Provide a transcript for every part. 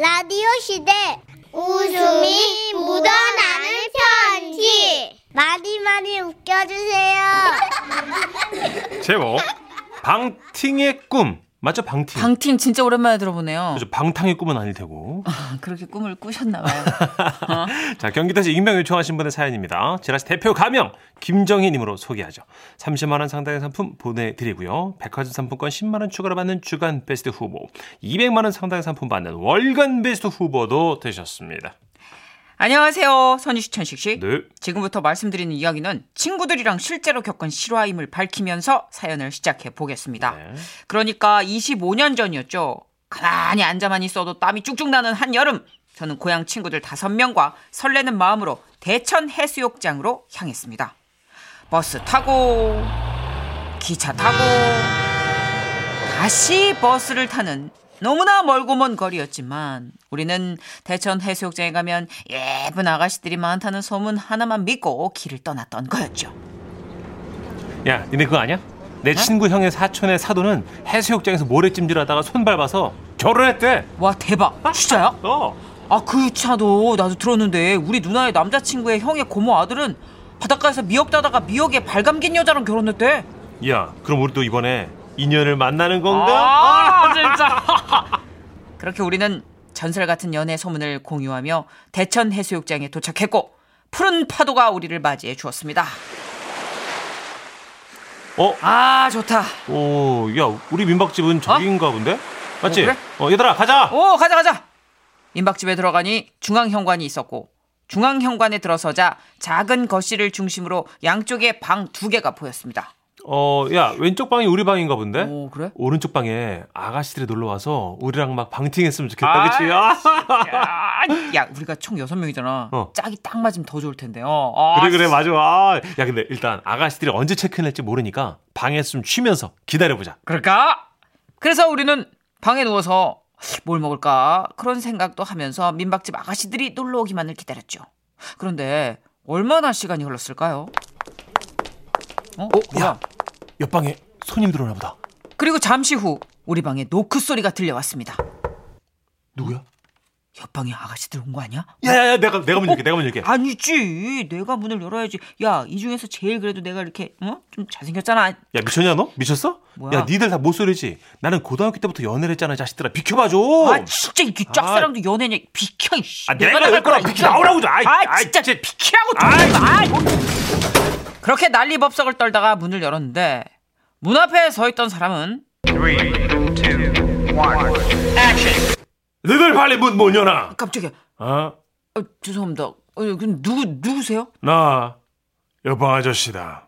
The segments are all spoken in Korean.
라디오 시대. 웃음이 묻어나는 편지. 많이 많이 웃겨주세요. 제목 방팅의 꿈 맞죠? 방팅 방팀 진짜 오랜만에 들어보네요. 그죠. 방탕의 꿈은 아닐 테고. 그렇게 꿈을 꾸셨나 봐요. 자 경기도에서 익명 요청하신 분의 사연입니다. 지라시 대표 가명 김정희님으로 소개하죠. 30만 원 상당의 상품 보내드리고요. 백화점 상품권 10만 원 추가로 받는 주간 베스트 후보 200만 원 상당의 상품 받는 월간 베스트 후보도 되셨습니다 안녕하세요. 선희씨 천식 씨. 네 지금부터 말씀드리는 이야기는 친구들이랑 실제로 겪은 실화임을 밝히면서 사연을 시작해 보겠습니다. 네. 그러니까 25년 전이었죠. 가만히 앉아만 있어도 땀이 쭉쭉 나는 한 여름. 저는 고향 친구들 5명과 설레는 마음으로 대천 해수욕장으로 향했습니다. 버스 타고 기차 타고 다시 버스를 타는 너무나 멀고 먼 거리였지만 우리는 대천 해수욕장에 가면 예쁜 아가씨들이 많다는 소문 하나만 믿고 길을 떠났던 거였죠. 야, 니네 그거 아냐? 내 친구 형의 사촌의 사돈은 해수욕장에서 모래찜질하다가 손 밟아서 결혼했대. 와 대박 진짜야? 어. 아 그 차도 나도 들었는데 우리 누나의 남자친구의 형의 고모 아들은 바닷가에서 미역 따다가 미역에 발 감긴 여자랑 결혼했대. 야, 그럼 우리도 이번에 인연을 만나는 건가? 아 진짜. 그렇게 우리는 전설 같은 연애 소문을 공유하며 대천 해수욕장에 도착했고 푸른 파도가 우리를 맞이해 주었습니다. 어, 아 좋다. 오, 야, 우리 민박집은 저기인가 본데? 맞지? 어, 그래? 어, 얘들아, 가자. 오 가자 가자. 민박집에 들어가니 중앙 현관이 있었고 중앙 현관에 들어서자 작은 거실을 중심으로 양쪽에 방 두 개가 보였습니다. 어, 야, 왼쪽 방이 우리 방인가 본데? 오 그래? 오른쪽 방에 아가씨들이 놀러 와서 우리랑 막 방팅했으면 좋겠다, 아, 그치? 아, 야, 야 우리가 총 여섯 명이잖아. 어. 짝이 딱 맞으면 더 좋을 텐데요. 아, 그래, 그래, 맞아. 아, 야, 근데 일단 아가씨들이 언제 체크인할지 모르니까 방에서 좀 쉬면서 기다려보자. 그럴까? 그래서 우리는 방에 누워서 뭘 먹을까 그런 생각도 하면서 민박집 아가씨들이 놀러 오기만을 기다렸죠. 그런데 얼마나 시간이 흘렀을까요? 어? 뭐야? 야, 옆방에 손님 들어오나 보다. 그리고 잠시 후 우리 방에 노크 소리가 들려왔습니다. 누구야? 옆방에 아가씨들 온 거 아니야? 야, 야, 야, 내가, 내가 문 열게, 내가 문 열게. 아니지. 내가 문을 열어야지. 야, 이 중에서 제일 그래도 내가 이렇게 어? 좀 잘생겼잖아. 야 미쳤냐 너? 미쳤어? 뭐야? 야 니들 다 못소리지 나는 고등학교 때부터 연애를 했잖아 이 자식들아 비켜봐 줘 아, 진짜 이게 짝사랑도 연애냐. 비켜. 아, 내가 열 거라 비켜 나오라고 좀 아이, 아, 아이, 진짜 쟤- 비키라고 아이. 좀. 아이. 그렇게 난리법석을 떨다가 문을 열었는데 문 앞에 서 있던 사람은 너희들 빨리 문못 여나 깜짝이야. 어? 어, 죄송합니다. 어, 그 누구 누구세요? 나 여방 아저씨다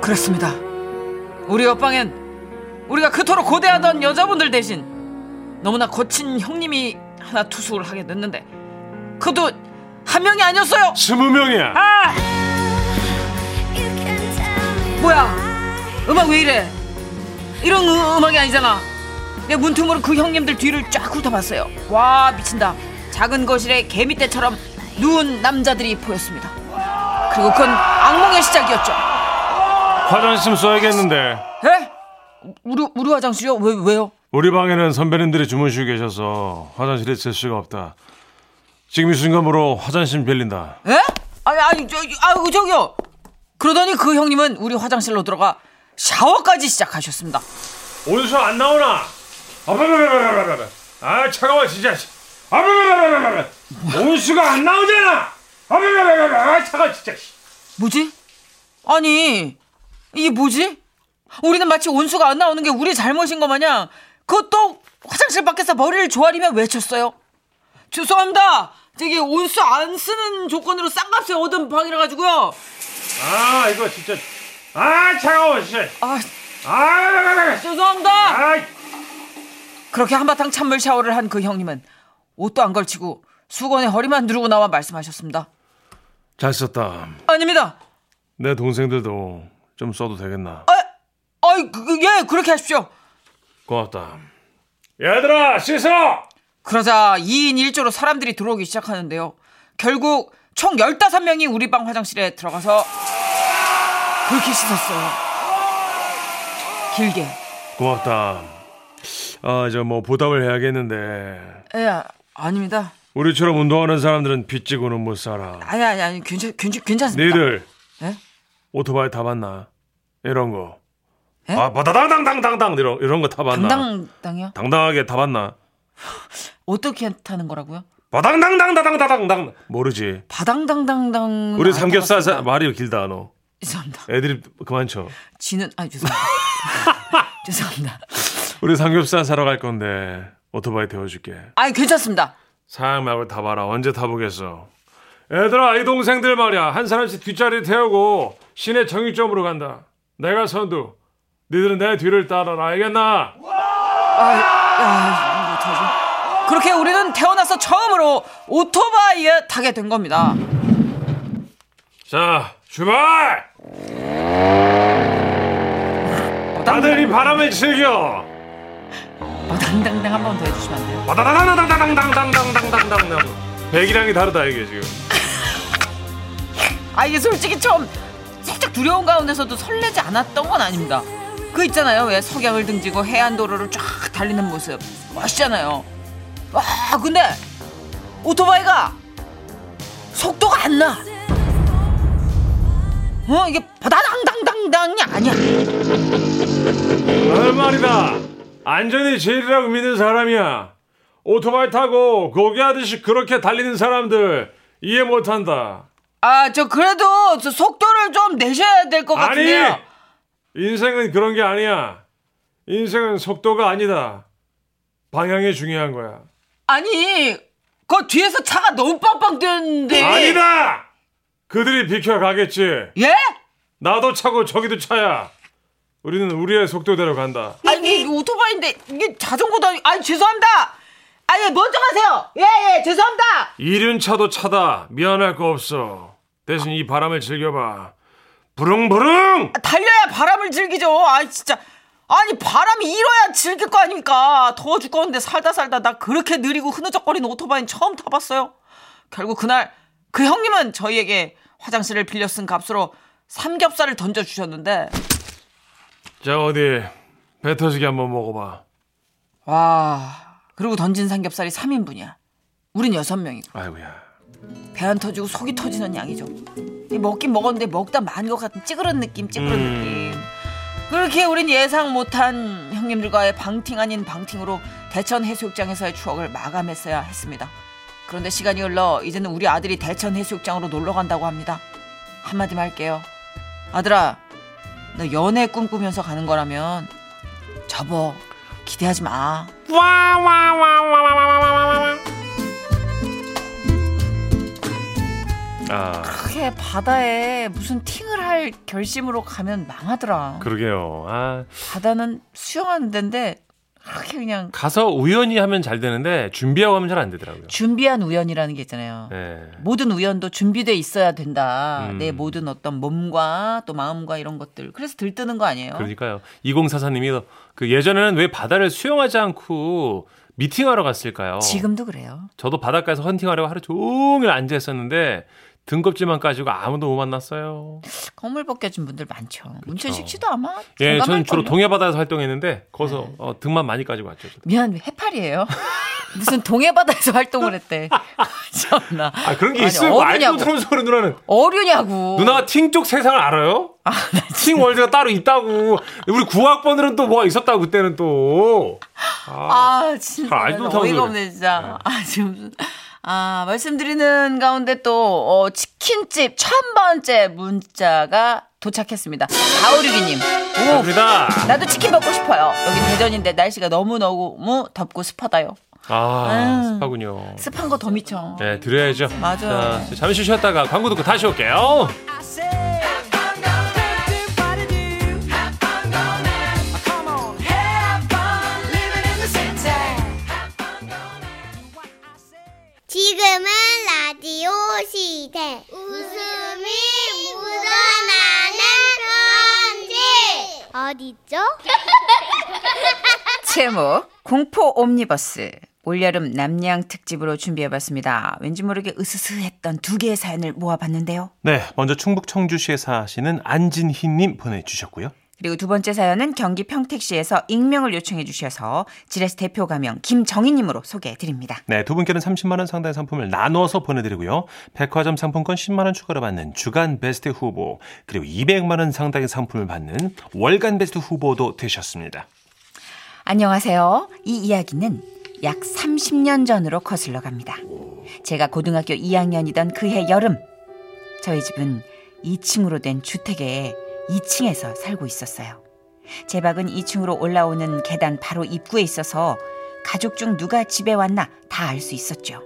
그렇습니다. 우리 옆방엔 우리가 그토록 고대하던 여자분들 대신 너무나 거친 형님이 하나 투숙을 하게 됐는데 그도 한 명이 아니었어요. 스무 명이야 아 뭐야 음악 왜 이래? 이런 음- 음악이 아니잖아. 내 문틈으로 그 형님들 뒤를 쫙 훑어봤어요. 와 미친다. 작은 거실에 개미떼처럼 누운 남자들이 보였습니다. 그리고 그건 악몽의 시작이었죠. 화장실 써야겠는데 에? 우리 우리 화장실이요? 왜 왜요? 우리 방에는 선배님들이 주무시고 계셔서 화장실에 쓸 수가 없다 지금 이 순간으로 화장실 빌린다 에? 아니 아니 저 아이고 저기요. 그러더니 그 형님은 우리 화장실로 들어가 샤워까지 시작하셨습니다. 온수 안 나오나? 아바바바바바바. 아 차가워 진짜. 아바바바바바. 온수가 안 나오잖아. 아바바바바바. 아 차가워 진짜. 뭐지? 아니 이게 뭐지? 우리는 마치 온수가 안 나오는 게 우리 잘못인 것 마냥 그것도 화장실 밖에서 머리를 조아리며 외쳤어요. 죄송합니다. 저기 온수 안 쓰는 조건으로 싼값에 얻은 방이라 가지고요. 아 이거 진짜. 아 차가워 진짜. 아 아. 죄송합니다. 아. 그렇게 한바탕 찬물 샤워를 한 그 형님은 옷도 안 걸치고 수건에 허리만 누르고 나와 말씀하셨습니다. 잘 썼다. 아닙니다. 내 동생들도 좀 써도 되겠나? 아, 아이 그, 그, 예 그렇게 하십시오. 고맙다. 얘들아 씻어. 그러자 2인 1조로 사람들이 들어오기 시작하는데요. 결국 총 15명이 우리 방 화장실에 들어가서 그렇게 씻었어요. 길게. 고맙다. 아, 저 뭐 보답을 해야겠는데. 예, 아, 아닙니다. 우리처럼 운동하는 사람들은 빚지고는 못 살아. 아니, 아니, 아니, 괜찮, 괜찮, 괜찮습니다. 니들 예? 오토바이 타봤나? 이런 거. 예? 아, 바다당당당당당 이런 이런 거 타봤나? 당당당이요? 당당하게 타봤나? 어떻게 타는 거라고요? 바당당당다당다당당 모르지. 바당당당당. 우리 안 삼겹살 사. 말이 길다 너. 죄송합니다. 애들이 그만 쳐. 지는, 아 죄송합니다. 죄송합니다. 우리 삼겹살 사러 갈 건데 오토바이 태워줄게. 아니, 괜찮습니다. 사양 말고 타봐라. 언제 타보겠어. 얘들아 이 동생들 말이야. 한 사람씩 뒷자리 태우고 시내 정육점으로 간다. 내가 선두. 니들은 내 뒤를 따라라. 알겠나? 아, 어떡하지? 그렇게 우리는 태어나서 처음으로 오토바이에 타게 된 겁니다. 자, 출발! 다들 이 바람을 즐겨! 당당당 한 번 더 해주시면 안 돼요? 바다다다다다당당당당당당당 배기량이 다르다 이게 지금. 아 이게 솔직히 좀 살짝 두려운 가운데서도 설레지 않았던 건 아닙니다. 그 있잖아요 왜 석양을 등지고 해안도로를 쫙 달리는 모습 멋있잖아요. 와 근데 오토바이가 속도가 안 나. 어 이게 바다당당당당이 아니야. 할 말이다. 안전이 제일이라고 믿는 사람이야. 오토바이 타고 고개하듯이 그렇게 달리는 사람들 이해 못한다. 아 저 그래도 저 속도를 좀 내셔야 될 것 같은데요. 인생은 그런 게 아니야. 인생은 속도가 아니다. 방향이 중요한 거야. 아니 그 뒤에서 차가 너무 빵빵 뛰는데. 아니다. 그들이 비켜가겠지. 예? 나도 차고 저기도 차야. 우리는 우리의 속도대로 간다. 아니 이게 오토바이인데 이게 자전거도 아니 아니 죄송합니다. 아니 먼저 가세요. 예 예 죄송합니다. 이륜차도 차다. 미안할 거 없어. 대신 이 바람을 즐겨봐. 부릉부릉! 달려야 바람을 즐기죠. 아 진짜 아니 바람이 일어야 즐길 거 아닙니까? 더워 죽겠는데 살다 살다 나 그렇게 느리고 흐느적거리는 오토바이는 처음 타봤어요. 결국 그날 그 형님은 저희에게 화장실을 빌려 쓴 값으로 삼겹살을 던져 주셨는데 자 어디 배 터지게 한번 먹어봐. 와 그리고 던진 삼겹살이 3인분이야. 우린 6명이고 아이고야. 배 안 터지고 속이 터지는 양이죠. 이 먹긴 먹었는데 먹다 많은 것 같은 찌그런 느낌, 찌그런 음. 느낌. 그렇게 우린 예상 못한 형님들과의 방팅 아닌 방팅으로 대천 해수욕장에서의 추억을 마감했어야 했습니다. 그런데 시간이 흘러 이제는 우리 아들이 대천 해수욕장으로 놀러 간다고 합니다. 한마디만 할게요. 아들아, 너 연애 꿈꾸면서 가는 거라면 접어. 기대하지 마. 아 그게 바다에 무슨 팅을 할 결심으로 가면 망하더라. 그러게요. 아 바다는 수영하는 데인데 그렇게 그냥 가서 우연히 하면 잘 되는데 준비하고 하면 잘 안 되더라고요. 준비한 우연이라는 게 있잖아요. 네. 모든 우연도 준비돼 있어야 된다. 음. 내 모든 어떤 몸과 또 마음과 이런 것들. 그래서 들뜨는 거 아니에요? 그러니까요. 2044님이 그 예전에는 왜 바다를 수영하지 않고 미팅하러 갔을까요? 지금도 그래요. 저도 바닷가에서 헌팅하려고 하루 종일 앉아 있었는데 등껍질만 까지고 아무도 못 만났어요. 거물 벗겨진 분들 많죠. 문천식 씨도 아마 예, 저는? 주로 동해바다에서 활동했는데 거기서 네. 어, 등만 많이 까지고 왔죠. 미안 해팔이에요. 무슨 동해바다에서 활동을 했대. 참나. 아 그런 게 있어요. 말도. 들으면서 누나는. 어류냐고. 누나가 팅 쪽 세상을 알아요? 아, 나팅 월드가 따로 있다고. 우리 구학번들은 또 뭐가 있었다고 그때는 또. 아, 진짜. 아, 못하면서 어이가. 없네, 진짜. 아, 지금. 아, 말씀드리는 가운데 또, 어, 치킨집 천 번째 문자가 도착했습니다. 가오르기님. 오, 감사합니다. 나도 치킨 먹고 싶어요. 여기 대전인데 날씨가 너무너무 덥고 습하다요. 아, 아유. 습하군요. 습한 거 더 미쳐. 네, 드려야죠. 맞아요. 자, 잠시 쉬었다가 광고 듣고 다시 올게요. 라디오 시대. 웃음이 묻어나는 편지. 어디죠? 제목 공포 옴니버스 올여름 남양 특집으로 준비해봤습니다. 왠지 모르게 으스스했던 두 개의 사연을 모아봤는데요. 네, 먼저 충북 청주시에 사시는 안진희님 보내주셨고요. 그리고 두 번째 사연은 경기 평택시에서 익명을 요청해 주셔서 지레스 대표 가명 김정희님으로 소개해 드립니다. 네, 두 분께는 30만 원 상당의 상품을 나눠서 보내드리고요. 백화점 상품권 10만 원 추가로 받는 주간 베스트 후보 그리고 200만 원 상당의 상품을 받는 월간 베스트 후보도 되셨습니다. 안녕하세요. 이 이야기는 약 30년 전으로 거슬러 갑니다. 제가 고등학교 2학년이던 그해 여름, 저희 집은 2층으로 된 주택에 2층에서 살고 있었어요. 제 방은 2층으로 올라오는 계단 바로 입구에 있어서 가족 중 누가 집에 왔나 다 알 수 있었죠.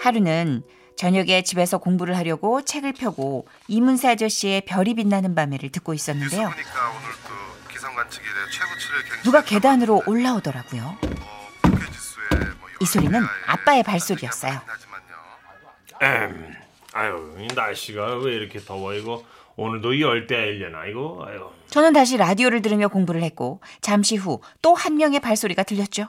하루는 저녁에 집에서 공부를 하려고 책을 펴고 이문세 아저씨의 별이 빛나는 밤에를 듣고 있었는데요. 누가 계단으로 올라오더라고요. 지수에 뭐이 소리는 아빠의 발소리였어요. 음, 아유, 이 날씨가 왜 이렇게 더워 이거 오늘도 열대야 일려나 이거 아유. 저는 다시 라디오를 들으며 공부를 했고 잠시 후 또 한 명의 발소리가 들렸죠.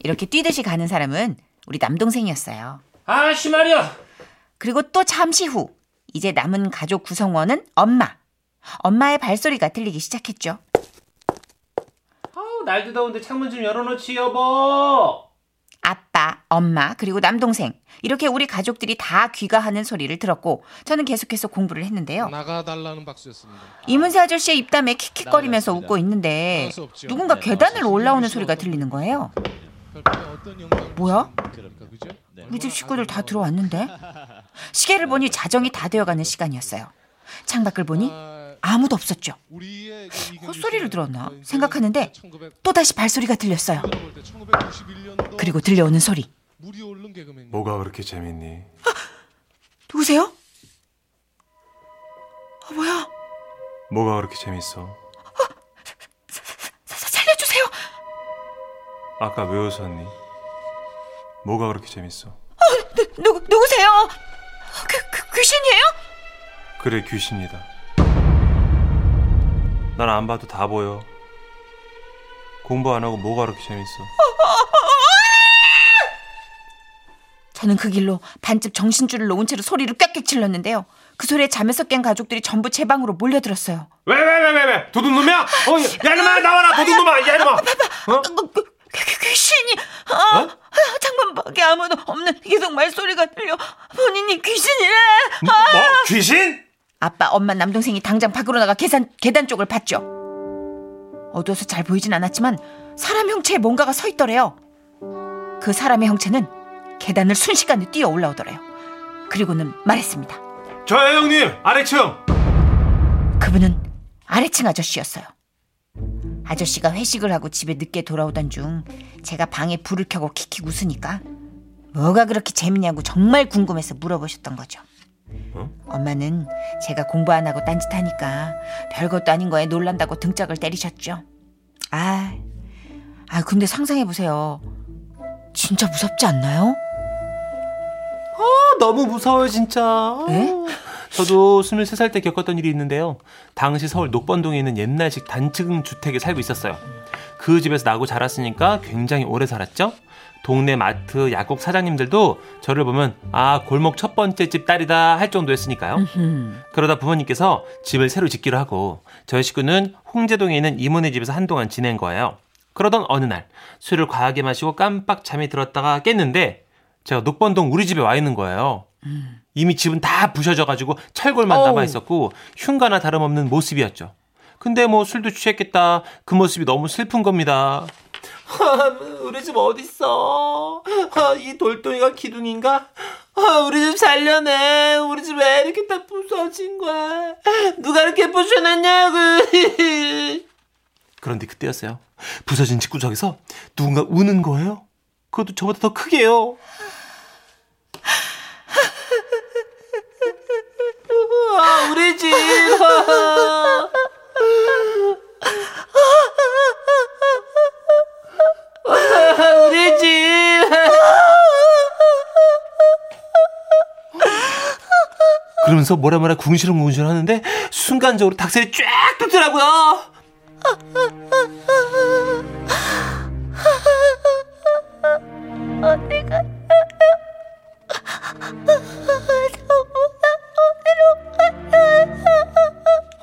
이렇게 뛰듯이 가는 사람은 우리 남동생이었어요. 아씨 말이야. 그리고 또 잠시 후 이제 남은 가족 구성원은 엄마. 엄마의 발소리가 들리기 시작했죠. 아우 날도 더운데 창문 좀 열어놓지 여보. 아빠, 엄마, 그리고 남동생. 이렇게 우리 가족들이 다 귀가하는 소리를 들었고 저는 계속해서 공부를 했는데요. 나가달라는 박수였습니다. 이문세 아저씨의 입담에 킥킥거리면서 나가겠습니다. 웃고 있는데. 누군가 네, 계단을 수 올라오는 없죠. 소리가 들리는 거예요. 영향을 뭐야? 미치는가, 그죠? 우리 집 식구들 다 들어왔는데 시계를 보니 자정이 다 되어가는 시간이었어요. 창밖을 보니 아, 아무도 없었죠. 헛소리를 들었나 그 생각하는데 1900또 다시 발소리가 들렸어요. 볼때 1991년도 그리고 들려오는 소리. 뭐가 그렇게 재밌니? 누구세요? 아, 뭐야? 뭐가 그렇게 재밌어? 사- 사- 살려주세요. 아까 왜 웃었니? 뭐가 그렇게 재밌어? 누 누구세요? 그, 그 귀신이에요? 그래 귀신이다. 난 안 봐도 다 보여. 공부 안 하고 뭐가 그렇게 재밌어? 저는 그 길로 반쯤 정신줄을 놓은 채로 소리를 꽥꽥 질렀는데요. 그 소리에 잠에서 깬 가족들이 전부 제 방으로 몰려들었어요. 왜 왜 왜 왜 왜? 도둑놈이야? 어, 야 이놈아 나와라 도둑놈아, 야 이놈아. 어? 그, 그, 그, 그 귀신이 아, 어? 아, 창문 밖에 아무도 없는 계속 말소리가 들려 본인이 귀신이래 뭐 귀신? 아빠 엄마 남동생이 당장 밖으로 나가 계산, 계단 쪽을 봤죠 어두워서 잘 보이진 않았지만 사람 형체에 뭔가가 서 있더래요 그 사람의 형체는 계단을 순식간에 뛰어 올라오더래요 그리고는 말했습니다 저요 형님 아래층. 그분은 아래층 아저씨였어요. 아저씨가 회식을 하고 집에 늦게 돌아오던 중 제가 방에 불을 켜고 킥킥 웃으니까 뭐가 그렇게 재밌냐고 정말 궁금해서 물어보셨던 거죠. 엄마는 제가 공부 안 하고 딴짓하니까 별것도 아닌 거에 놀란다고 등짝을 때리셨죠. 아, 아 근데 상상해 보세요. 진짜 무섭지 않나요? 너무 무서워요 진짜. 에? 저도 23살 때 겪었던 일이 있는데요. 당시 서울 녹번동에 있는 옛날식 단층 주택에 살고 있었어요. 그 집에서 나고 자랐으니까 굉장히 오래 살았죠. 동네 마트 약국 사장님들도 저를 보면 아 골목 첫 번째 집 딸이다 할 정도였으니까요. 음, 그러다 부모님께서 집을 새로 짓기로 하고 저희 식구는 홍제동에 있는 이모네 집에서 한동안 지낸 거예요. 그러던 어느 날 술을 과하게 마시고 깜빡 잠이 들었다가 깼는데 제가 녹번동 우리 집에 와 있는 거예요. 이미 집은 다 부셔져가지고 철골만. 남아 있었고 흉가나 다름없는 모습이었죠. 근데 뭐 술도 취했겠다. 그 모습이 너무 슬픈 겁니다. 우리 집 어딨어? 이 돌덩이가 기둥인가? 우리 집 살려내. 우리 집 왜 이렇게 다 부서진 거야? 누가 이렇게 부셔놨냐고. 그런데 그때였어요. 부서진 집구석에서 누군가 우는 거예요. 그것도 저보다 더 크게요. 아, 우리 집. 우리 집. 그러면서 뭐라 뭐라 궁시렁궁시렁 하는데 순간적으로 닭살이 쫙 돋더라고요.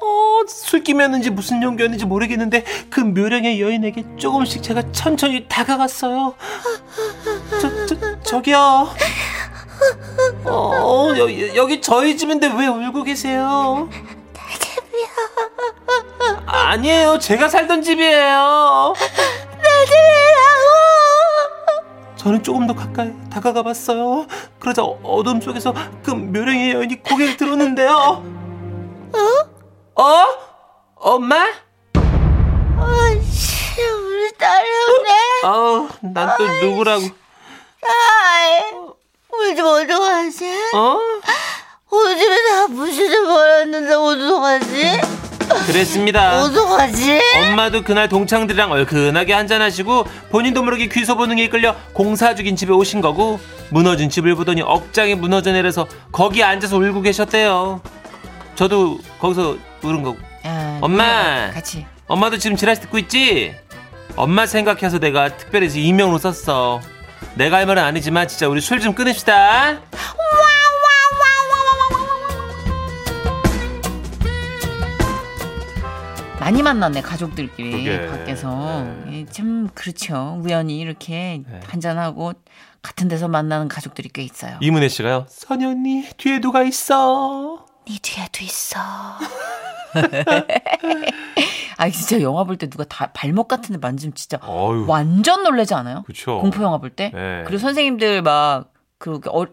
어, 술기 느낌이었는지 무슨 용기였는지 모르겠는데 그 묘령의 여인에게 조금씩 제가 천천히 다가갔어요. 저, 저, 저기요. 어, 여, 여기 저희 집인데 왜 울고 계세요? 내 집이야. 아니에요. 제가 살던 집이에요. 내 집이라고. 저는 조금 더 가까이 다가가 봤어요. 그러자 어- 어둠 속에서 그 묘령의 여인이 고개를 들었는데요. 어? 어? 엄마? 아씨, 우리 딸이 오네. 아우, 난또 누구라고? 아이, 우리 집 어떡하지? 어? 우리 집에 다 부시를 버렸는데 어떡하지? 그랬습니다. 어떡하지? 엄마도 그날 동창들이랑 얼큰하게 한잔하시고 본인도 모르게 귀소 본능에 이끌려 공사 중인 집에 오신 거고 무너진 집을 보더니 억장이 무너져 내려서 거기 앉아서 울고 계셨대요. 저도 거기서 울은 거고. 야, 엄마! 같이. 엄마도 지금 지라시 듣고 있지? 엄마 생각해서 내가 특별히 이명으로 썼어. 내가 할 말은 아니지만 진짜 우리 술 좀 끊읍시다. 많이 만났네 가족들끼리 그게, 밖에서 예, 참 그렇죠 우연히 이렇게 네. 한잔하고 같은 데서 만나는 가족들이 꽤 있어요 이문혜 씨가요. 선희 언니 뒤에 누가 있어? 네 뒤에도 있어 아 진짜 영화 볼 때 누가 다 발목 같은 데 만지면 진짜 어유. 완전 놀라지 않아요? 그쵸. 공포 영화 볼 때? 네. 그리고 선생님들 막 그 어,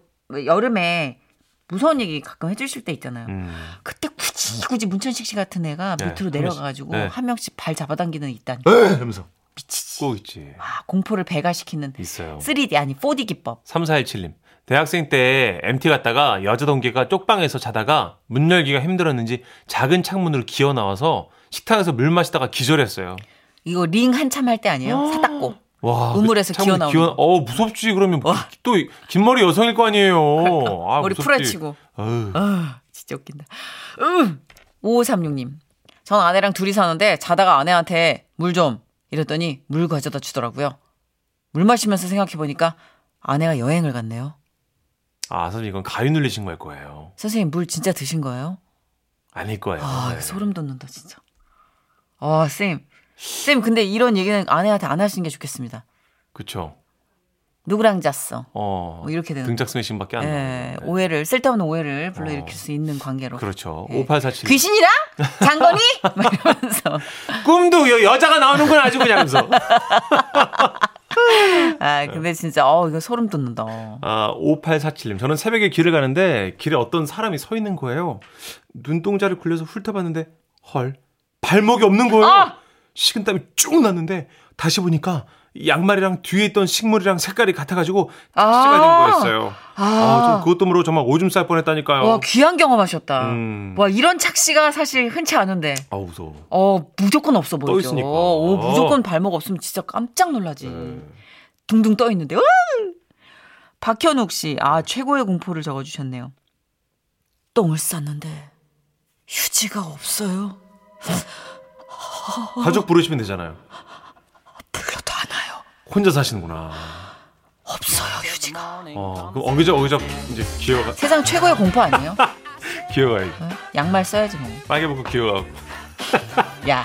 여름에 무서운 얘기 가끔 해주실 때 있잖아요. 음. 그때 굳이 굳이 문천식 씨 같은 애가 네, 밑으로 한 내려가가지고. 네. 한 명씩 발 잡아당기는 게 있다니 하면서 미치지. 꼭 있지. 아, 공포를 배가시키는 있어요. 3D 아니 4D 기법. 3417님. 대학생 때 MT 갔다가 여자 동기가 쪽방에서 자다가 문 열기가 힘들었는지 작은 창문으로 기어 나와서 식탁에서 물 마시다가 기절했어요. 이거 링 한참 할 때 아니에요? 사닦고. 와, 우물에서 그 창문 기어 나오는 기어- 거. 어 무섭지 그러면 또긴 머리 여성일 거 아니에요. 아, 머리. 풀어치고. 어휴. 아, 진짜 웃긴다. 음. 5536님. 전 아내랑 둘이 사는데 자다가 아내한테 물 좀 이랬더니 물 가져다 주더라고요. 물 마시면서 생각해 보니까 아내가 여행을 갔네요. 아, 선생님 이건 가위 눌리신 걸 거예요. 선생님 물 진짜 드신 거예요? 아닐 거예요. 아, 네. 소름 돋는다, 진짜. 아, 쌤. 쌤, 근데 이런 얘기는 아내한테 안 하시는 게 좋겠습니다. 그쵸. 누구랑 잤어? 어. 뭐 이렇게 되는 등짝 스매싱밖에 안 예. 오해를, 쓸데없는 오해를 불러일으킬 어. 수 있는 관계로. 그렇죠. 예. 5847. 귀신이랑? 장건이? 막 이러면서. 꿈도 여, 여자가 나오는 건 아주 그냥 하면서. 아, 근데 진짜, 어, 이거 소름 돋는다. 아, 5847님. 저는 새벽에 길을 가는데 길에 어떤 사람이 서 있는 거예요. 눈동자를 굴려서 훑어봤는데 헐 발목이 없는 거예요. 아! 식은땀이 쭉 났는데 다시 보니까 양말이랑 뒤에 있던 식물이랑 색깔이 같아가지고 착시가 된 아. 거였어요. 아, 좀 그것도 모르고 정말 오줌 쌀 뻔했다니까요. 와, 귀한 경험하셨다. 음. 와, 이런 착시가 사실 흔치 않은데. 아우 무서워. 어, 무조건 없어 보이죠. 있으니까. 오, 무조건 발목 없으면 진짜 깜짝 놀라지. 네. 둥둥 떠 있는데. 으! 박현욱 씨, 아, 최고의 공포를 적어 주셨네요. 똥을 쌌는데 휴지가 없어요. 가족 부르시면 되잖아요. 불러도 안 와요. 혼자 사시는구나. 없어요, 휴지가. 어, 그럼 어기적 어기적 이제 기어가 세상 최고의 공포 아니에요? 기어가야지. 어? 양말 써야지 뭐. 빨개 벗고 기어가고. 야,